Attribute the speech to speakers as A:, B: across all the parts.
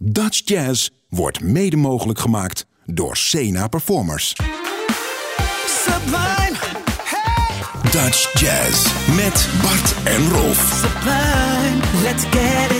A: Dutch Jazz wordt mede mogelijk gemaakt door Sena Performers.
B: Sublime, hey,
A: Dutch Jazz met Bart en Rolf.
B: sublime, let's get it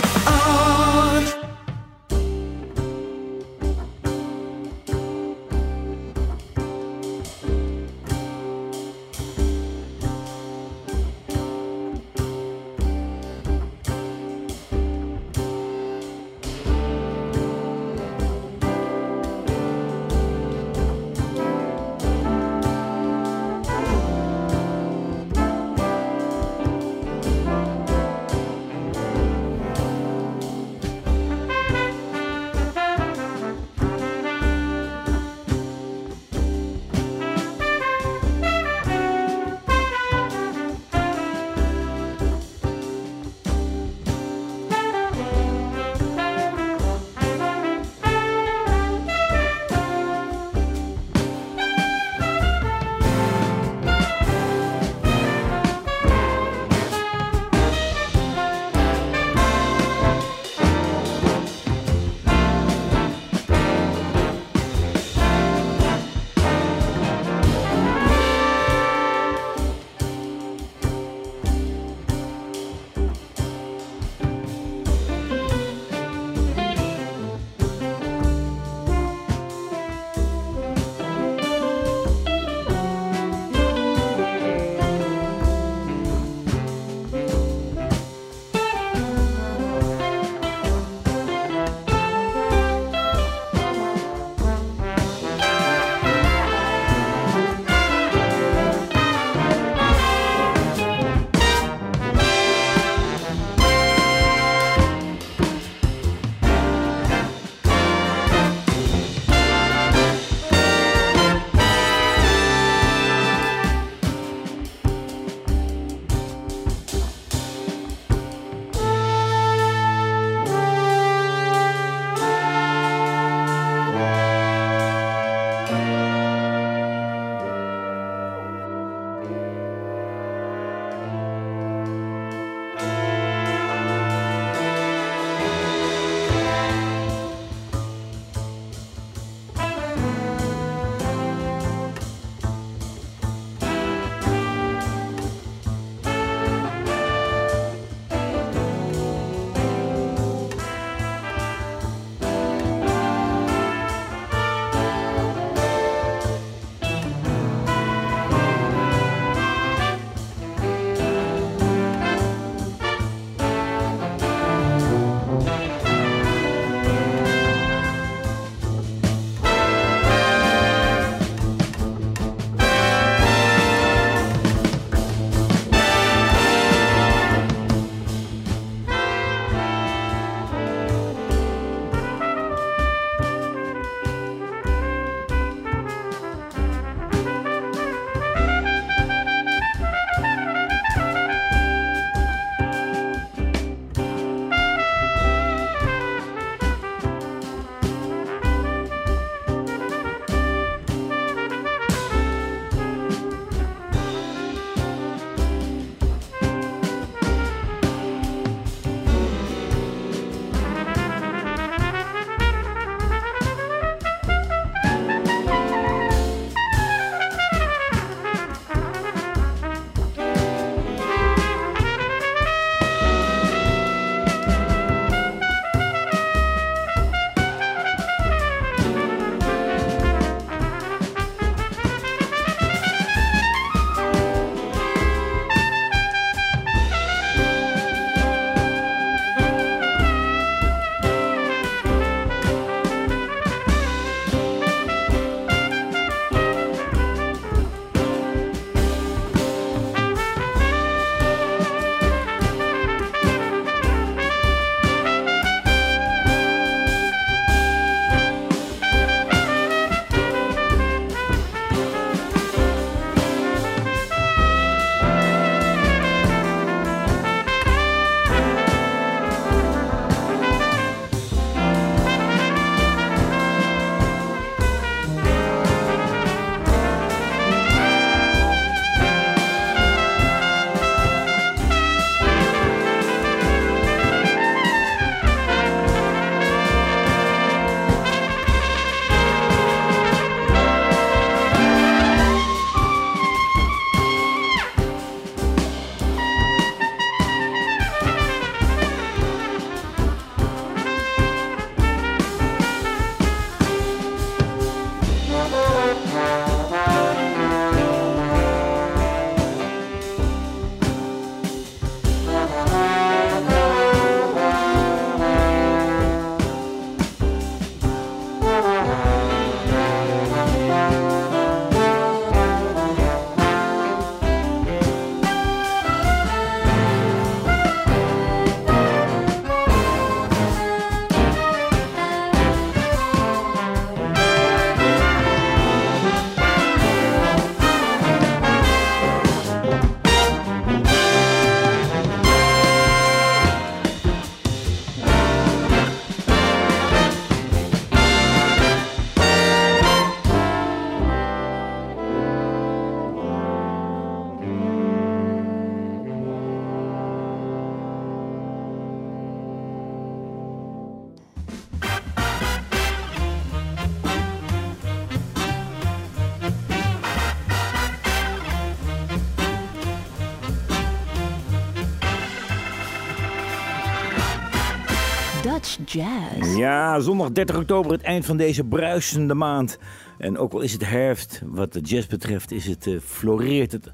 C: Ja, zondag 30 oktober, het eind van deze bruisende maand. En ook al is het herfst, wat de jazz betreft, is het, uh, floreert het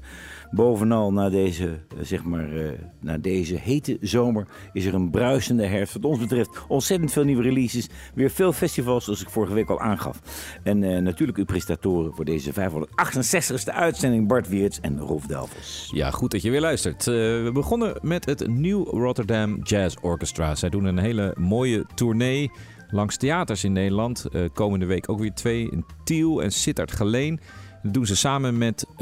C: bovenal na deze, uh, zeg maar, uh, na deze hete zomer is er een bruisende herfst. Wat ons betreft ontzettend veel nieuwe releases. Weer veel festivals, zoals ik vorige week al aangaf. En natuurlijk uw presentatoren voor deze 568ste uitzending, Bart Weerts en Rolf Delvels.
D: Ja, goed dat je weer luistert. we begonnen met het New Rotterdam Jazz Orchestra. Zij doen een hele mooie tournee langs theaters in Nederland. Komende week ook weer twee in Tiel en Sittard Geleen. Dat doen ze samen met uh,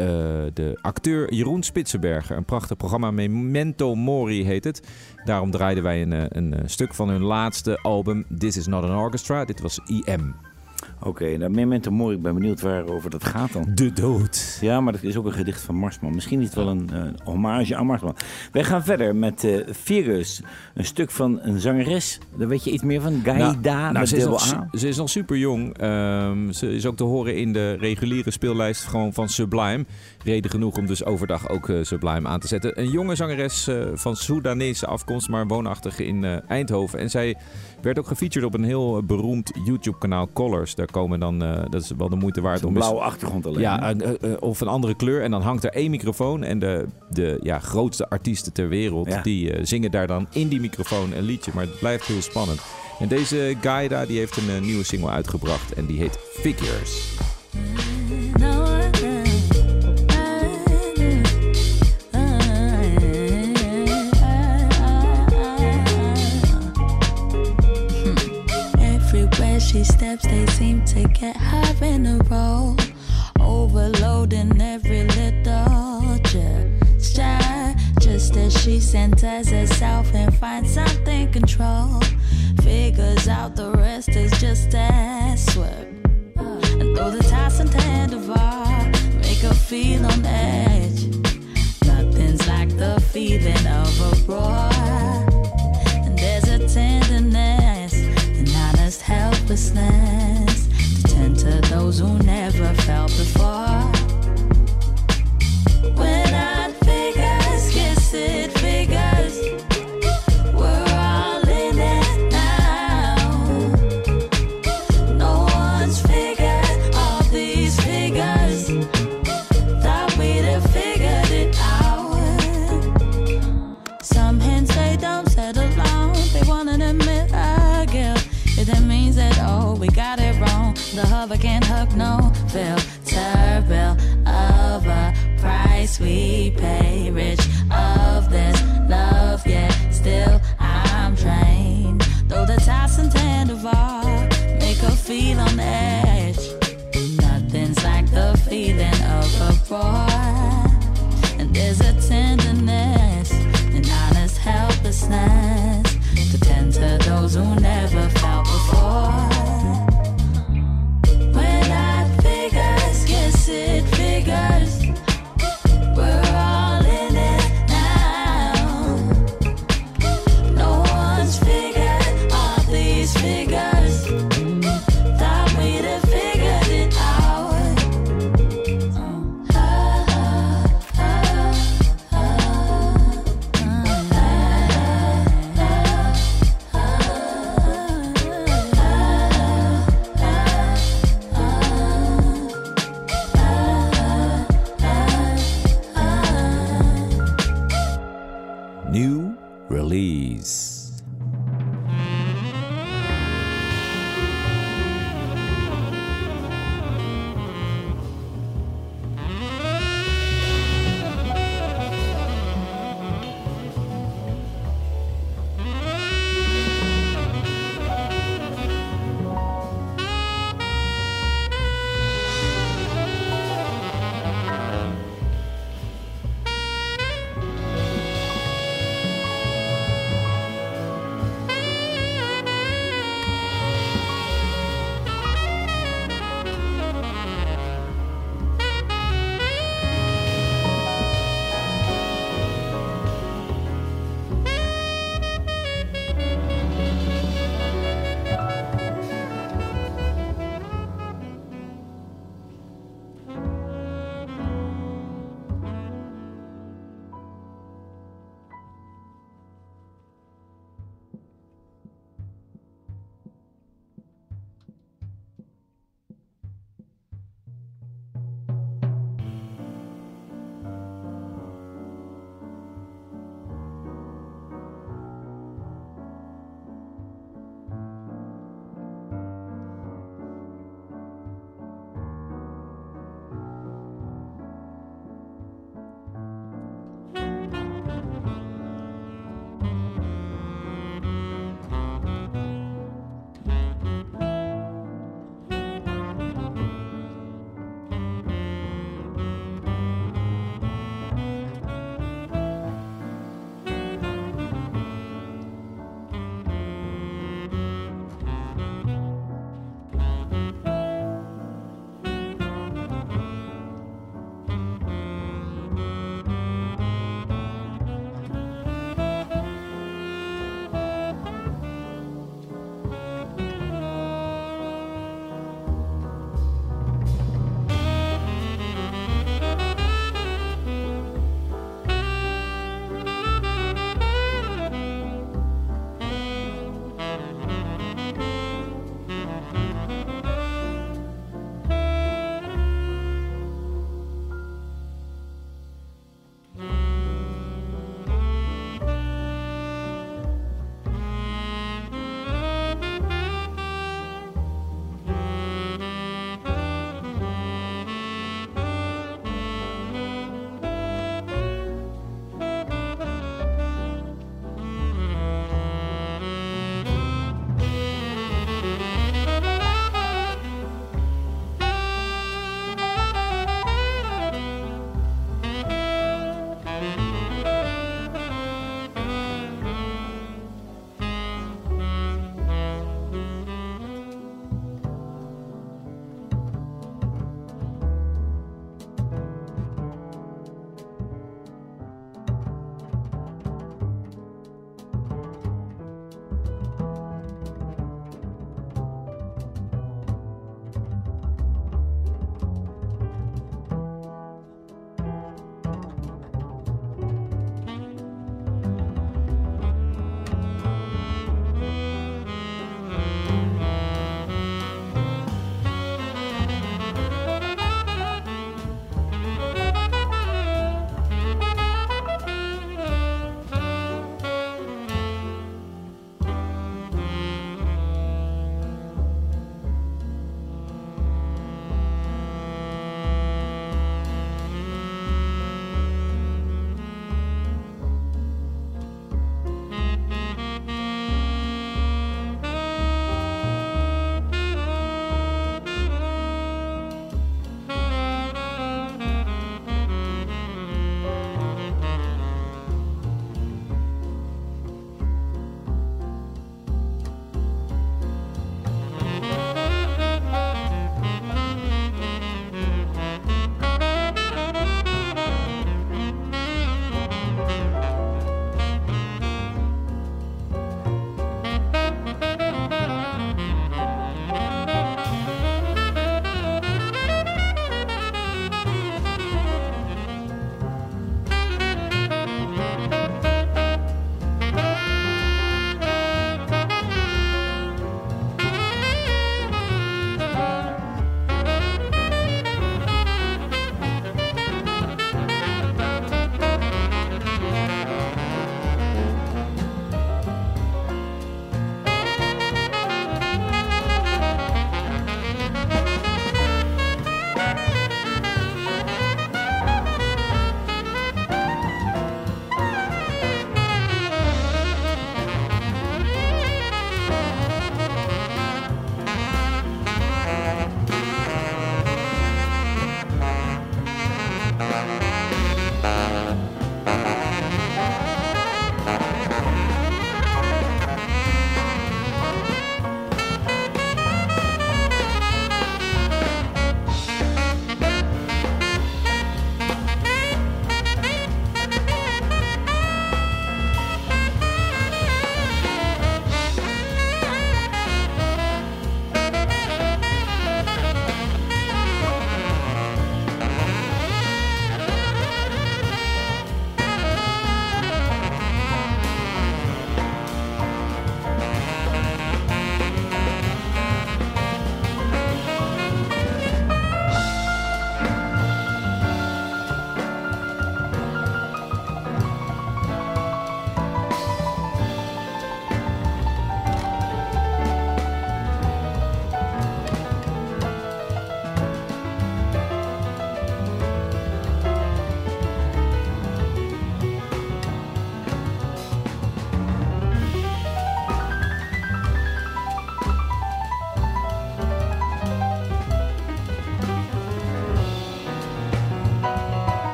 D: de acteur Jeroen Spitsenberger. Een prachtig programma, Memento Mori heet het. Daarom draaiden wij een, een, een stuk van hun laatste album, This Is Not an Orchestra. Dit was IM.
C: Oké, okay, nou Memento Mori, ik ben benieuwd waarover dat gaat dan.
D: De dood.
C: Ja, maar dat is ook een gedicht van Marsman. Misschien niet wel een uh, hommage aan Marsman. Wij gaan verder met uh, Virus, een stuk van een zangeres. Daar weet je iets meer van, Gaida nou, nou,
D: ze, is nog, ze is nog super jong. Um, ze is ook te horen in de reguliere speellijst gewoon van Sublime. Reden genoeg om dus overdag ook Sublime aan te zetten. Een jonge zangeres van Soedanese afkomst, maar woonachtig in Eindhoven. En zij werd ook gefeatured op een heel beroemd YouTube-kanaal Colors. Daar komen dan, dat is wel de moeite waard
C: een
D: om.
C: Blauwe achtergrond alleen.
D: Ja, of een andere kleur. En dan hangt er één microfoon. En de, de ja, grootste artiesten ter wereld, ja. die zingen daar dan in die microfoon een liedje. Maar het blijft heel spannend. En deze Gaida die heeft een nieuwe single uitgebracht. En die heet Figures.
E: She steps, they seem to get her in a row. Overloading every little gesture. Just as she centers herself and finds something control. Figures out the rest is just as swerve. And though the toss and tender make her feel on edge. Nothing's like the feeling of a roar. To tend to those who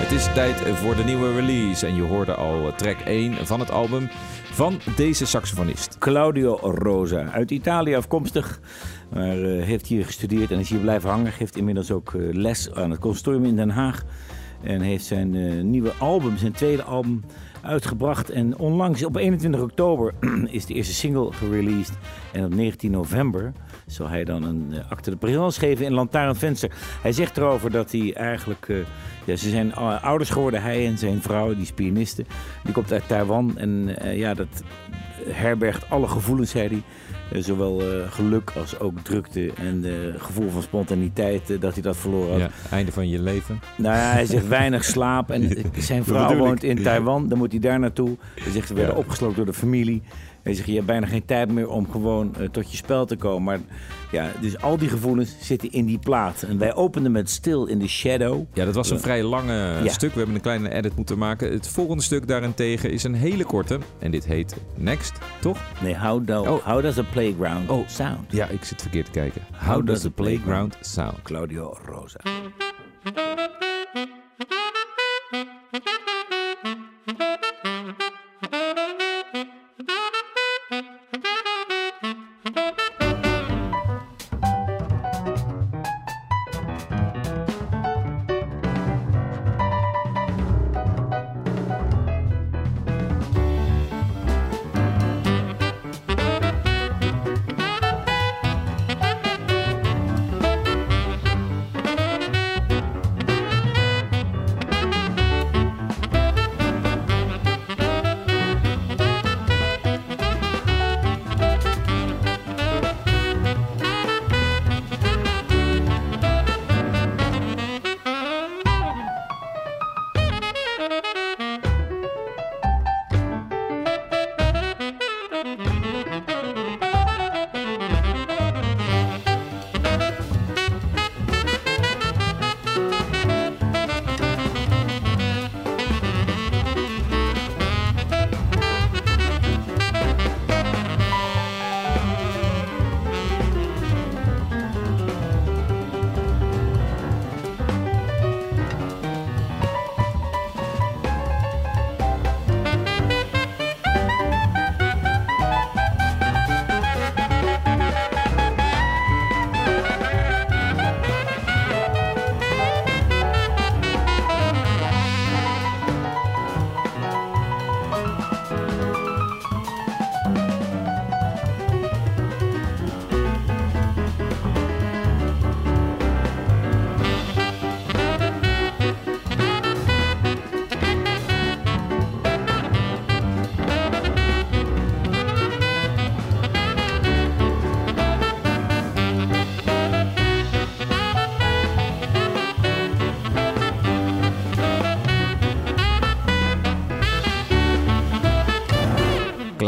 D: Het is tijd voor de nieuwe release. En je hoorde al track 1 van het album van deze saxofonist.
C: Claudio Rosa, uit Italië afkomstig, maar eh, heeft hier gestudeerd en is hier blijven hangen. Geeft inmiddels ook eh, les aan het conservatorium in Den Haag. En heeft zijn eh, nieuwe album, zijn tweede album, uitgebracht. En onlangs, op 21 oktober, is de eerste single gereleased. En op 19 november zal hij dan een eh, acte de présence geven in Lantaarnvenster. Hij zegt erover dat hij eigenlijk... eh, ja, ze zijn eh, ouders geworden, hij en zijn vrouw, die is pianiste. Die komt uit Taiwan en ja, dat herbergt alle gevoelens, zei hij. Eh, zowel geluk als ook drukte en gevoel van spontaniteit, dat hij dat verloren had.
D: Ja, einde van je leven.
C: Nou ja, hij zegt weinig slaap. En zijn vrouw woont in Taiwan, dan moet hij daar naartoe. Hij zegt, ze werden
D: Ja.
C: opgesloten door de familie. Zegt, je hebt bijna geen tijd meer om gewoon eh, tot je spel te komen. Maar ja, dus al die gevoelens zitten in die plaat. En wij openden met Still in the Shadow.
D: Ja, dat was een vrij lange
C: Ja.
D: stuk. We hebben een kleine edit moeten maken. Het volgende stuk daarentegen is een hele korte. En dit heet Next, toch?
C: Nee, how, do,
D: Oh.
C: how does a playground
D: Oh.
C: sound?
D: Ja, ik zit verkeerd te kijken.
C: How does the playground
D: sound?
C: Claudio Rosa.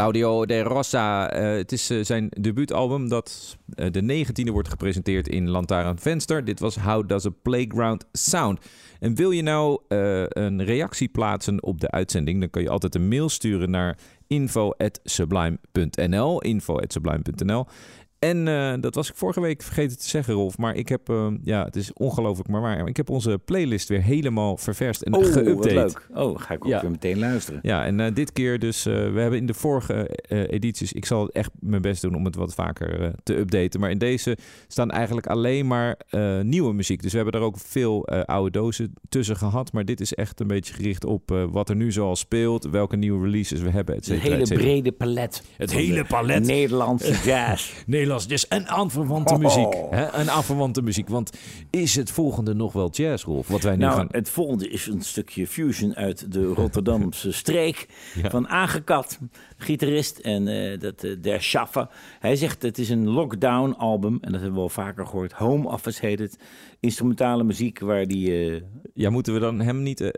D: Claudio De Rossa. eh, het is eh, zijn debuutalbum dat eh, de 19e wordt gepresenteerd in Lantaarn Venster. Dit was How Does a Playground Sound? En wil je nou een reactie plaatsen op de uitzending, dan kan je altijd een mail sturen naar info@sublime.nl. info@sublime.nl. En eh, dat was ik vorige week vergeten te zeggen, Rolf. Maar ik heb, eh, ja, het is ongelooflijk maar waar. Ik heb onze playlist weer helemaal ververst en
C: Oh,
D: geüpdate.
C: leuk. Oh, ga ik ook
D: Ja.
C: weer meteen luisteren.
D: Ja, en eh, dit keer dus, eh, we hebben in de vorige edities, ik zal echt mijn best doen om het wat vaker te updaten. Maar in deze staan eigenlijk alleen maar nieuwe muziek. Dus we hebben daar ook veel oude dozen tussen gehad. Maar dit is echt een beetje gericht op wat er nu zoal speelt, welke nieuwe releases we hebben, et
C: Het
D: cetera,
C: hele
D: et cetera.
C: brede palet.
D: Het hele palet.
C: Nederlandse jazz.
D: Nederlands, dus een aanverwante
C: Oh.
D: muziek. Hè? Een aanverwante muziek. Want is het volgende nog wel jazz, Rolf? Wat wij nu
C: Nou,
D: gaan...
C: het volgende is een stukje fusion uit de Rotterdamse streek
D: Ja.
C: van Aangekat, gitarist en eh, dat eh, Der Schaffer. Hij zegt het is een lockdown album en dat hebben we al vaker gehoord. Home Office heet het. Instrumentale muziek waar die eh,
D: Ja, moeten we dan hem niet...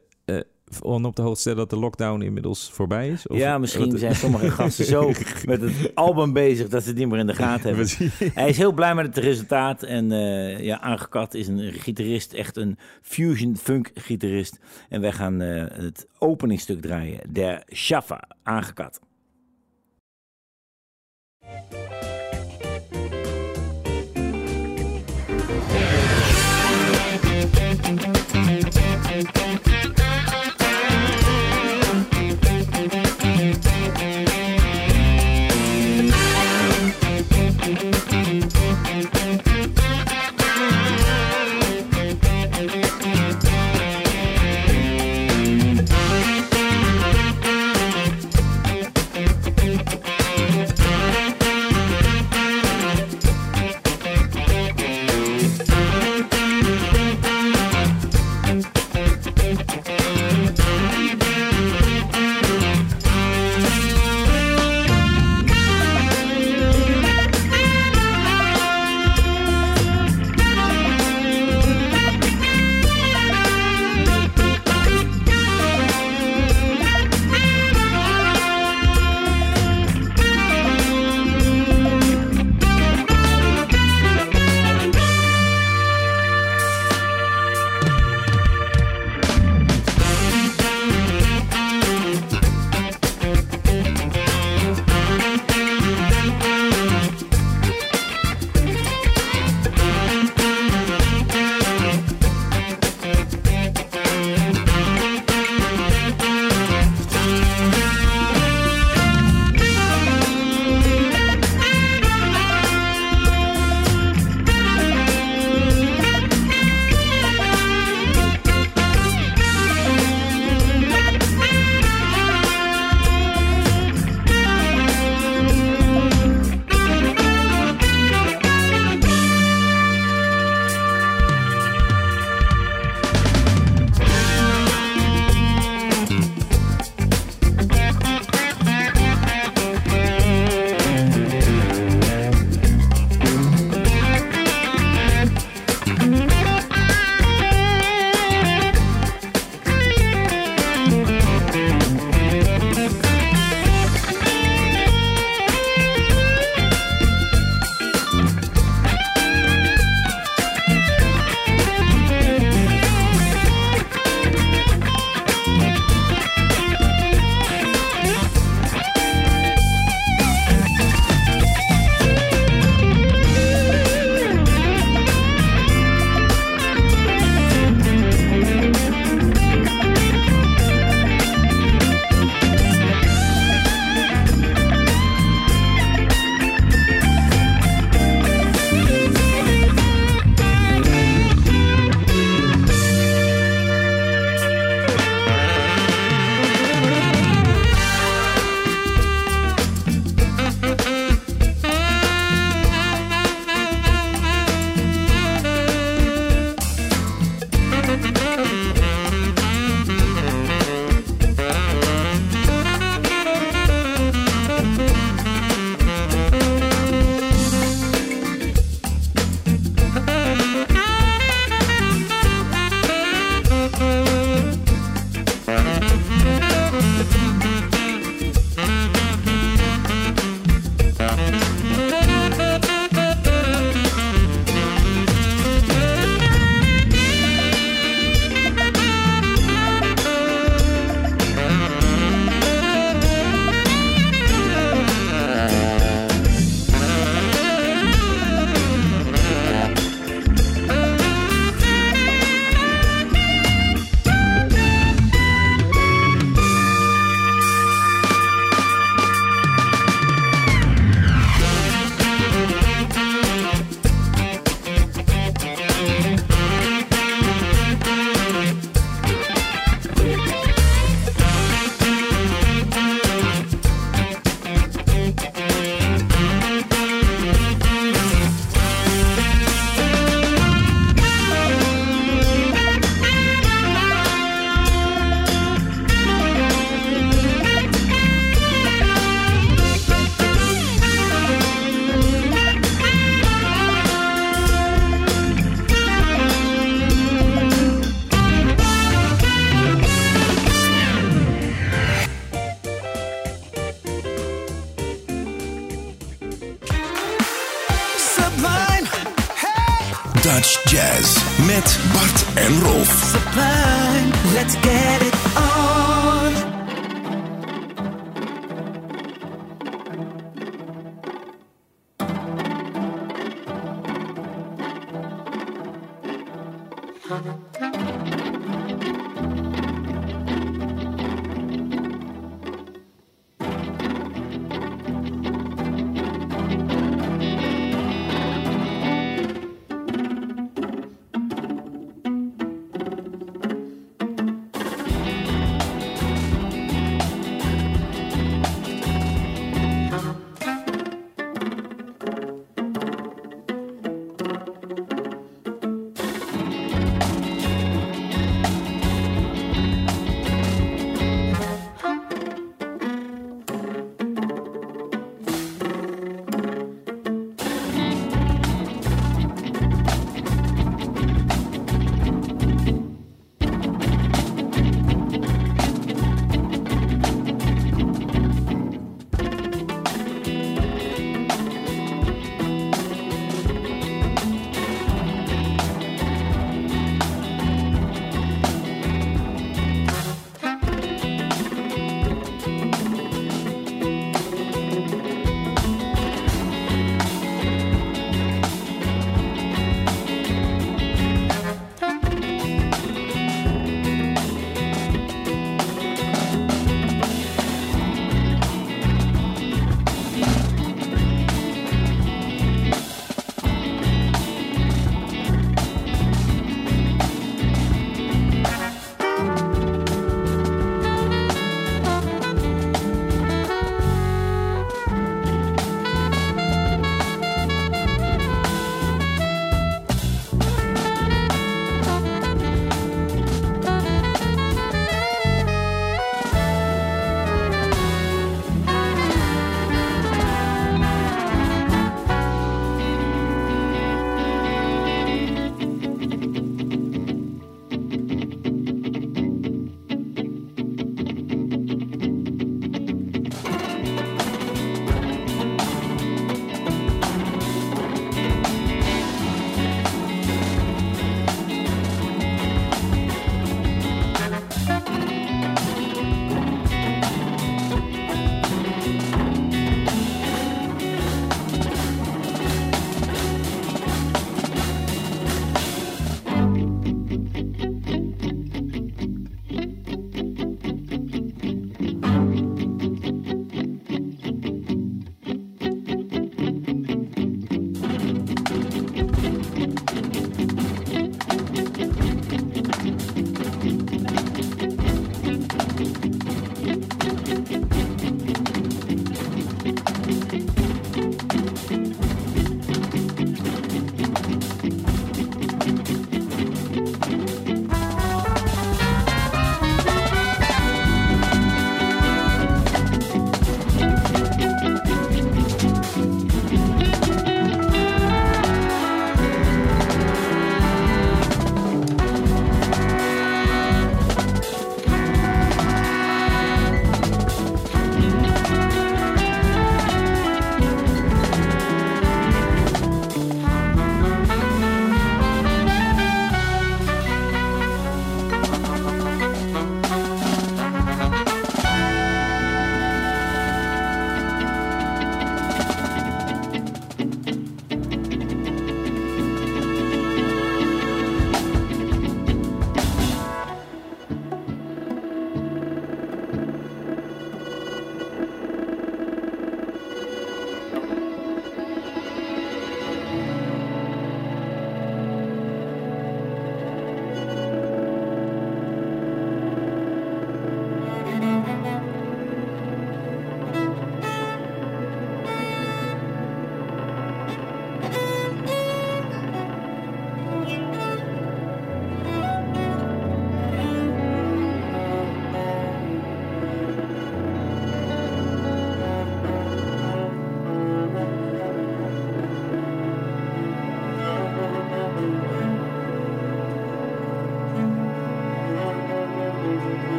D: on op de hoogte stellen dat de lockdown inmiddels voorbij is? Of-
C: ja, misschien
D: wat-
C: zijn sommige gasten zo met het album bezig dat ze het niet meer in de gaten hebben. Hij is heel blij met het resultaat. En eh, ja, Aangekat is een gitarist, echt een fusion funk gitarist. En wij gaan eh, het openingstuk draaien. Der Schaffer, Aangekat.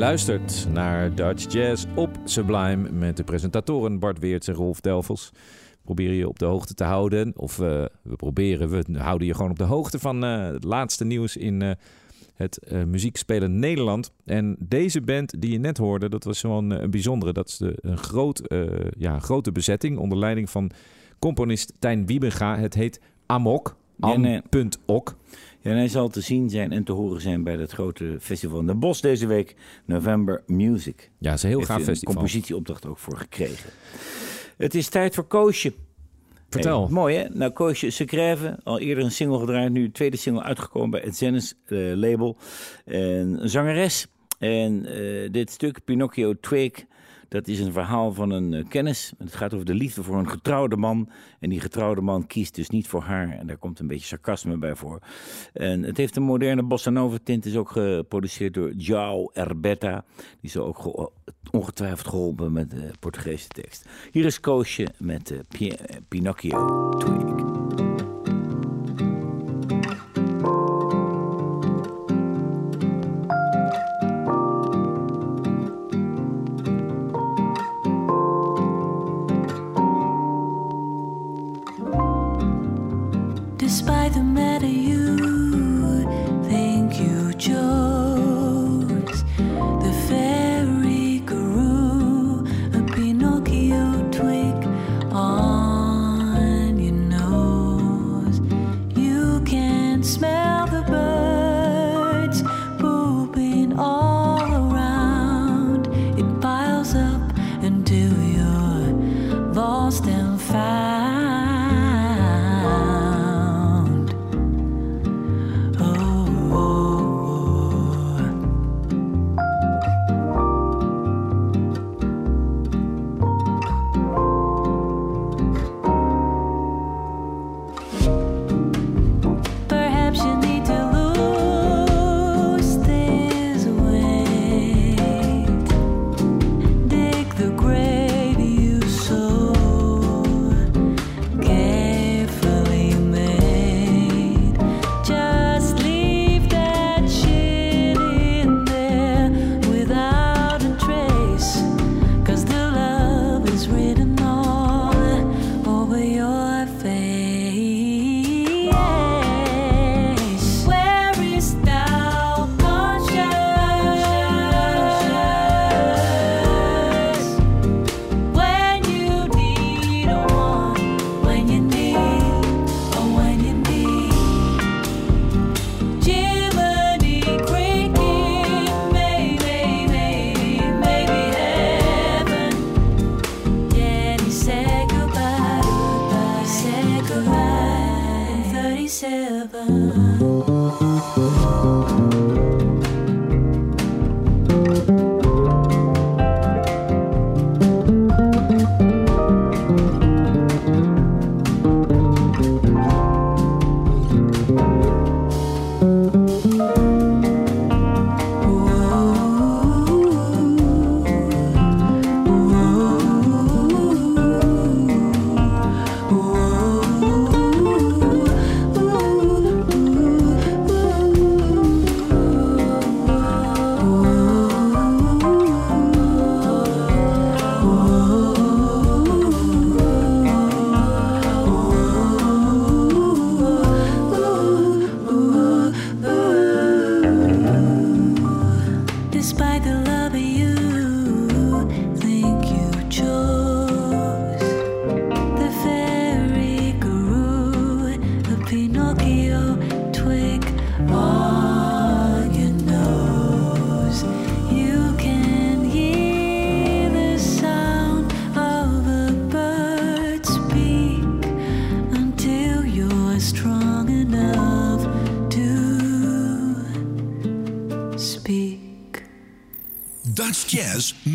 D: Luistert naar Dutch Jazz op Sublime met de presentatoren Bart Weerts en Rolf Delvels. We proberen je op de hoogte te houden. Of eh, we proberen, we houden je gewoon op de hoogte van eh, het laatste nieuws in eh, het muziekspelen Nederland. En deze band die je net hoorde, dat was gewoon een bijzondere. Dat is de, een groot, ja, grote bezetting onder leiding van componist Tijn Wiebenga. Het heet Amok.
C: Ja, nee. Ja, en hij zal te zien zijn en te horen zijn bij het grote festival in Den Bosch deze week, November Music.
D: Ja, is een heel
C: Heeft
D: gaaf festival.
C: compositieopdracht ook voor gekregen. Het is tijd voor Koosje.
D: Vertel.
C: Hey, mooi hè? Nou, Koosje Secrève, al eerder een single gedraaid, nu tweede single uitgekomen bij het Zennis eh, label. En een zangeres. En eh, dit stuk, Pinocchio Twig, dat is een verhaal van een eh, kennis. Het gaat over de liefde voor een getrouwde man. En die getrouwde man kiest dus niet voor haar. En daar komt een beetje sarcasme bij voor. En het heeft een moderne bossa nova tint. is ook geproduceerd door João Erbetta. Die zal ook ge- ongetwijfeld geholpen met de Portugese tekst. Hier is Koosje met eh, Pi- Pinocchio Twig.
E: Despite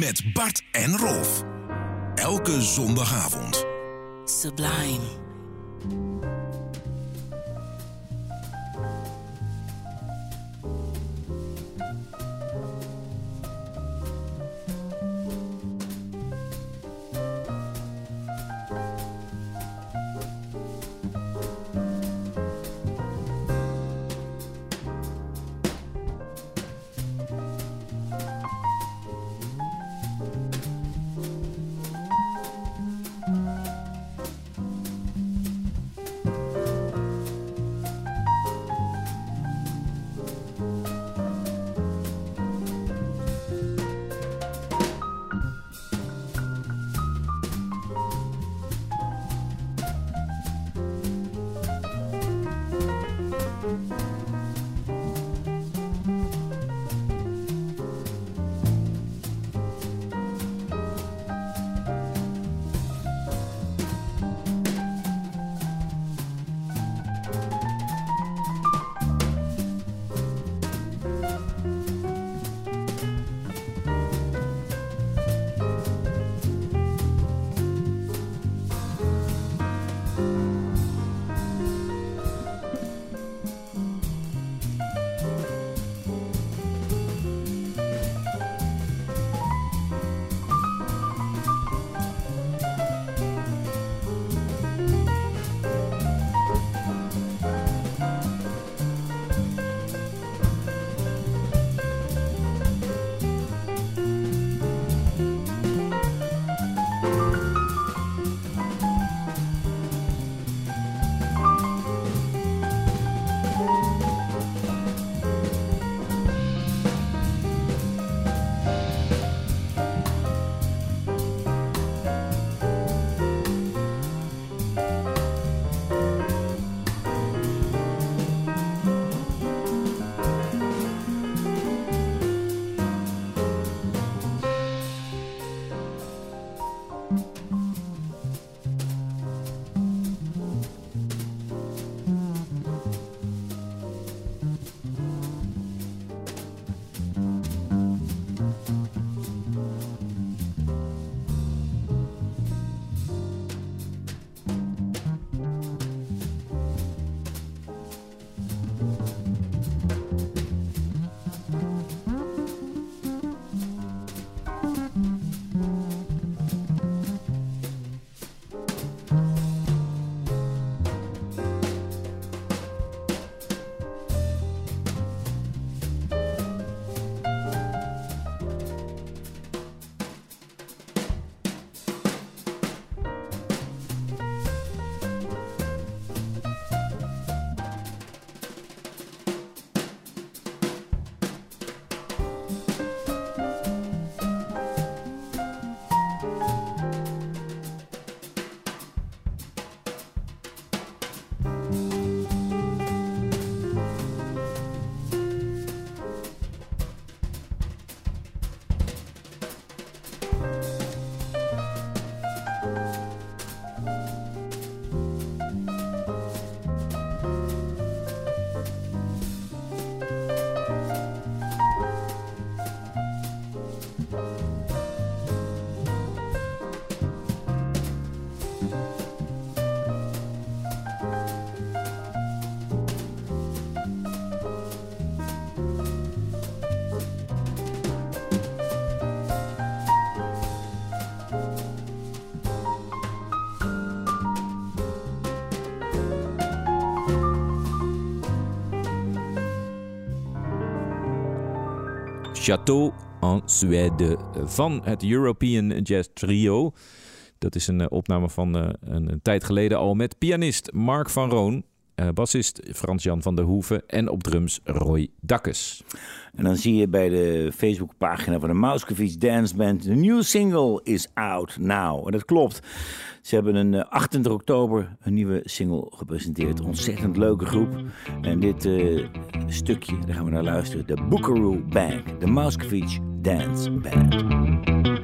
A: met Bart en Rolf. Elke zondagavond.
B: Sublime.
D: Château en Suède van het European Jazz Trio. Dat is een eh, opname van eh, een, tijd geleden al met pianist Mark van Roon, eh, bassist Frans-Jan van der Hoeven en op drums Roy Dakkes.
C: En dan zie je bij de Facebookpagina van de Mauskevich Dance Band... de nieuwe single is out now. En dat klopt. Ze hebben een eh, 28 oktober een nieuwe single gepresenteerd. Ontzettend leuke groep. En dit eh, stukje, daar gaan we naar luisteren. De Buckaroo Bank. De Mauskevich Dance Band.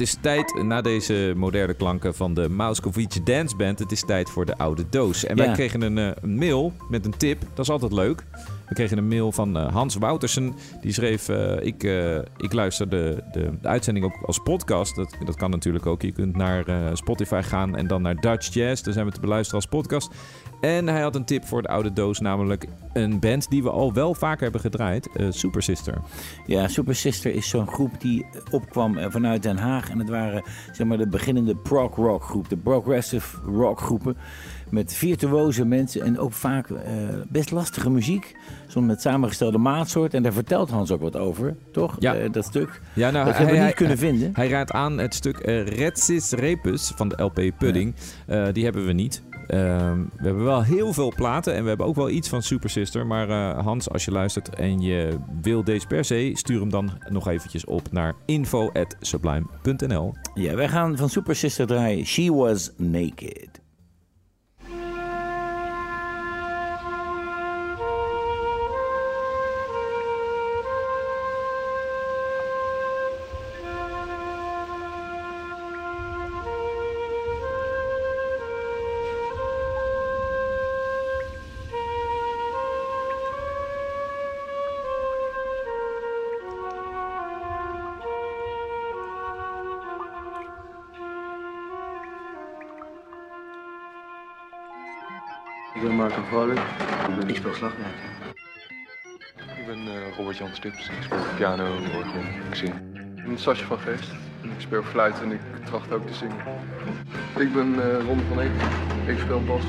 D: Het is tijd, na deze moderne klanken van de Mauskovic Dance Band, het is tijd voor de oude doos. En wij kregen een, eh, een mail met een tip, dat is altijd leuk. We kregen een mail van eh, Hans Woutersen, die schreef, eh, ik, eh, ik luister de, de, de uitzending ook als podcast. Dat, dat kan natuurlijk ook. Je kunt naar Spotify gaan en dan naar Dutch Jazz. Daar zijn we te beluisteren als podcast. En hij had een tip voor de oude doos, namelijk een band die we al wel vaker hebben gedraaid, eh, Super Sister.
C: Ja, Super Sister is zo'n groep die opkwam eh, vanuit Den Haag. En het waren zeg maar, de beginnende prog rock groep, de progressive rock groepen. Met virtuoze mensen en ook vaak eh, best lastige muziek. Soms met samengestelde maatsoort. En daar vertelt Hans ook wat over, toch?
D: Ja.
C: Dat stuk.
D: Ja, nou,
C: dat hebben we niet kunnen vinden.
D: Hij raadt aan het stuk Retsis Repus van de LP Pudding. Die hebben we niet. Ehm, we hebben wel heel veel platen en we hebben ook wel iets van Super Sister. Maar eh, Hans, als je luistert en je wil deze per se, stuur hem dan nog eventjes op naar info.sublime.nl.
C: Ja, wij gaan van Super Sister draaien She Was Naked.
F: Vrolijk. Ik speel slagwerk.
G: Ik ben eh, Robert-Jan Stips. Ik speel piano, orgel, ik zing. Ik ben Sasje van Geest. Ik speel fluit en ik tracht ook te zingen. Ik ben eh Ron van Eek. Ik speel bas.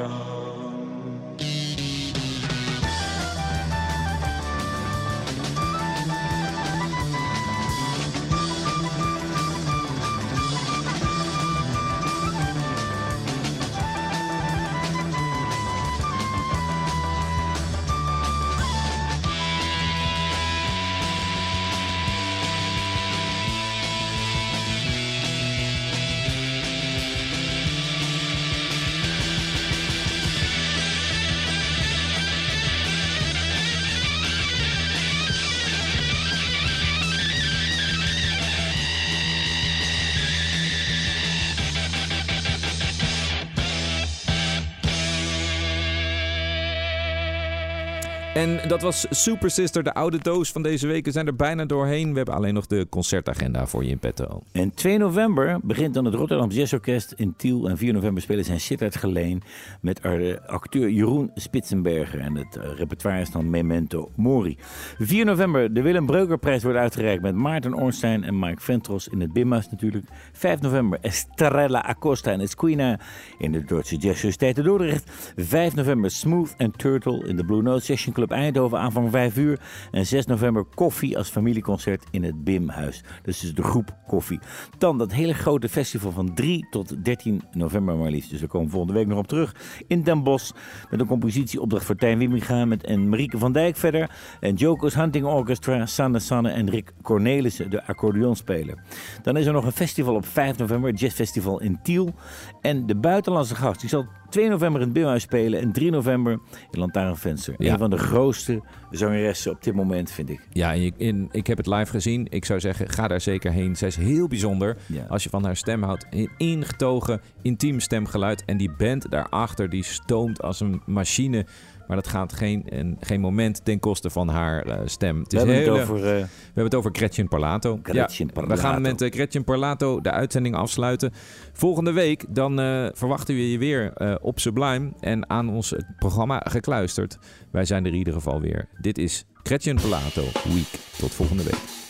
B: John.
D: En dat was Super Sister, de oude doos van deze week. We zijn er bijna doorheen. We hebben alleen nog de concertagenda voor je in petto.
C: En 2 november begint dan het Rotterdam Jazz Orkest in Tiel. En 4 november spelen zij Sittard Geleen met eh, acteur Jeroen Spitsenberger. En het eh, repertoire is dan Memento Mori. 4 november de Willem Breukerprijs wordt uitgereikt met Maarten Ornstein en Mike Ventros in het Bimhuis natuurlijk. 5 november Estrella Acosta en Esquina in de Duitse Jazz Sociëteit Dordrecht. 5 november Smooth and Turtle in de Blue Note Session Club Eindhoven aanvang 5 uur. En 6 november Koffie als familieconcert in het Bimhuis. Dus is de groep Koffie. Dan dat hele grote festival van 3 tot 13 november maar liefst. Dus daar komen we volgende week nog op terug. In Den Bosch met een compositieopdracht voor Tijn Wimminga met en Marieke van Dijk verder. En Joko's Hunting Orchestra, Sanne Sanne en Rick Cornelissen, de accordeonspeler. Dan is er nog een festival op 5 november, het Jazzfestival in Tiel. En de buitenlandse gast, die zal 2 november in het Beelhuis spelen en 3 november in Lantaarnvenster.
D: Ja.
C: Een van de grootste zangeressen op dit moment, vind ik.
D: Ja, en je- ik heb het live gezien. Ik zou zeggen, ga daar zeker heen. Zij is heel bijzonder.
C: Ja.
D: Als je van haar stem houdt. Een ingetogen, intiem stemgeluid. En die band daarachter, die stoomt als een machine. Maar dat gaat geen, en, geen moment ten koste van haar eh, stem. Het
C: We
D: is
C: hebben
D: hele-
C: het over... eh,
D: we hebben het over Gretchen Parlato.
C: Gretchen
D: ja,
C: Parlato.
D: We gaan met eh, Gretchen Parlato de uitzending afsluiten. Volgende week dan verwachten we je weer op Sublime en aan ons programma gekluisterd. Wij zijn er in ieder geval weer. Dit is Gretchen Parlato Week. Tot volgende week.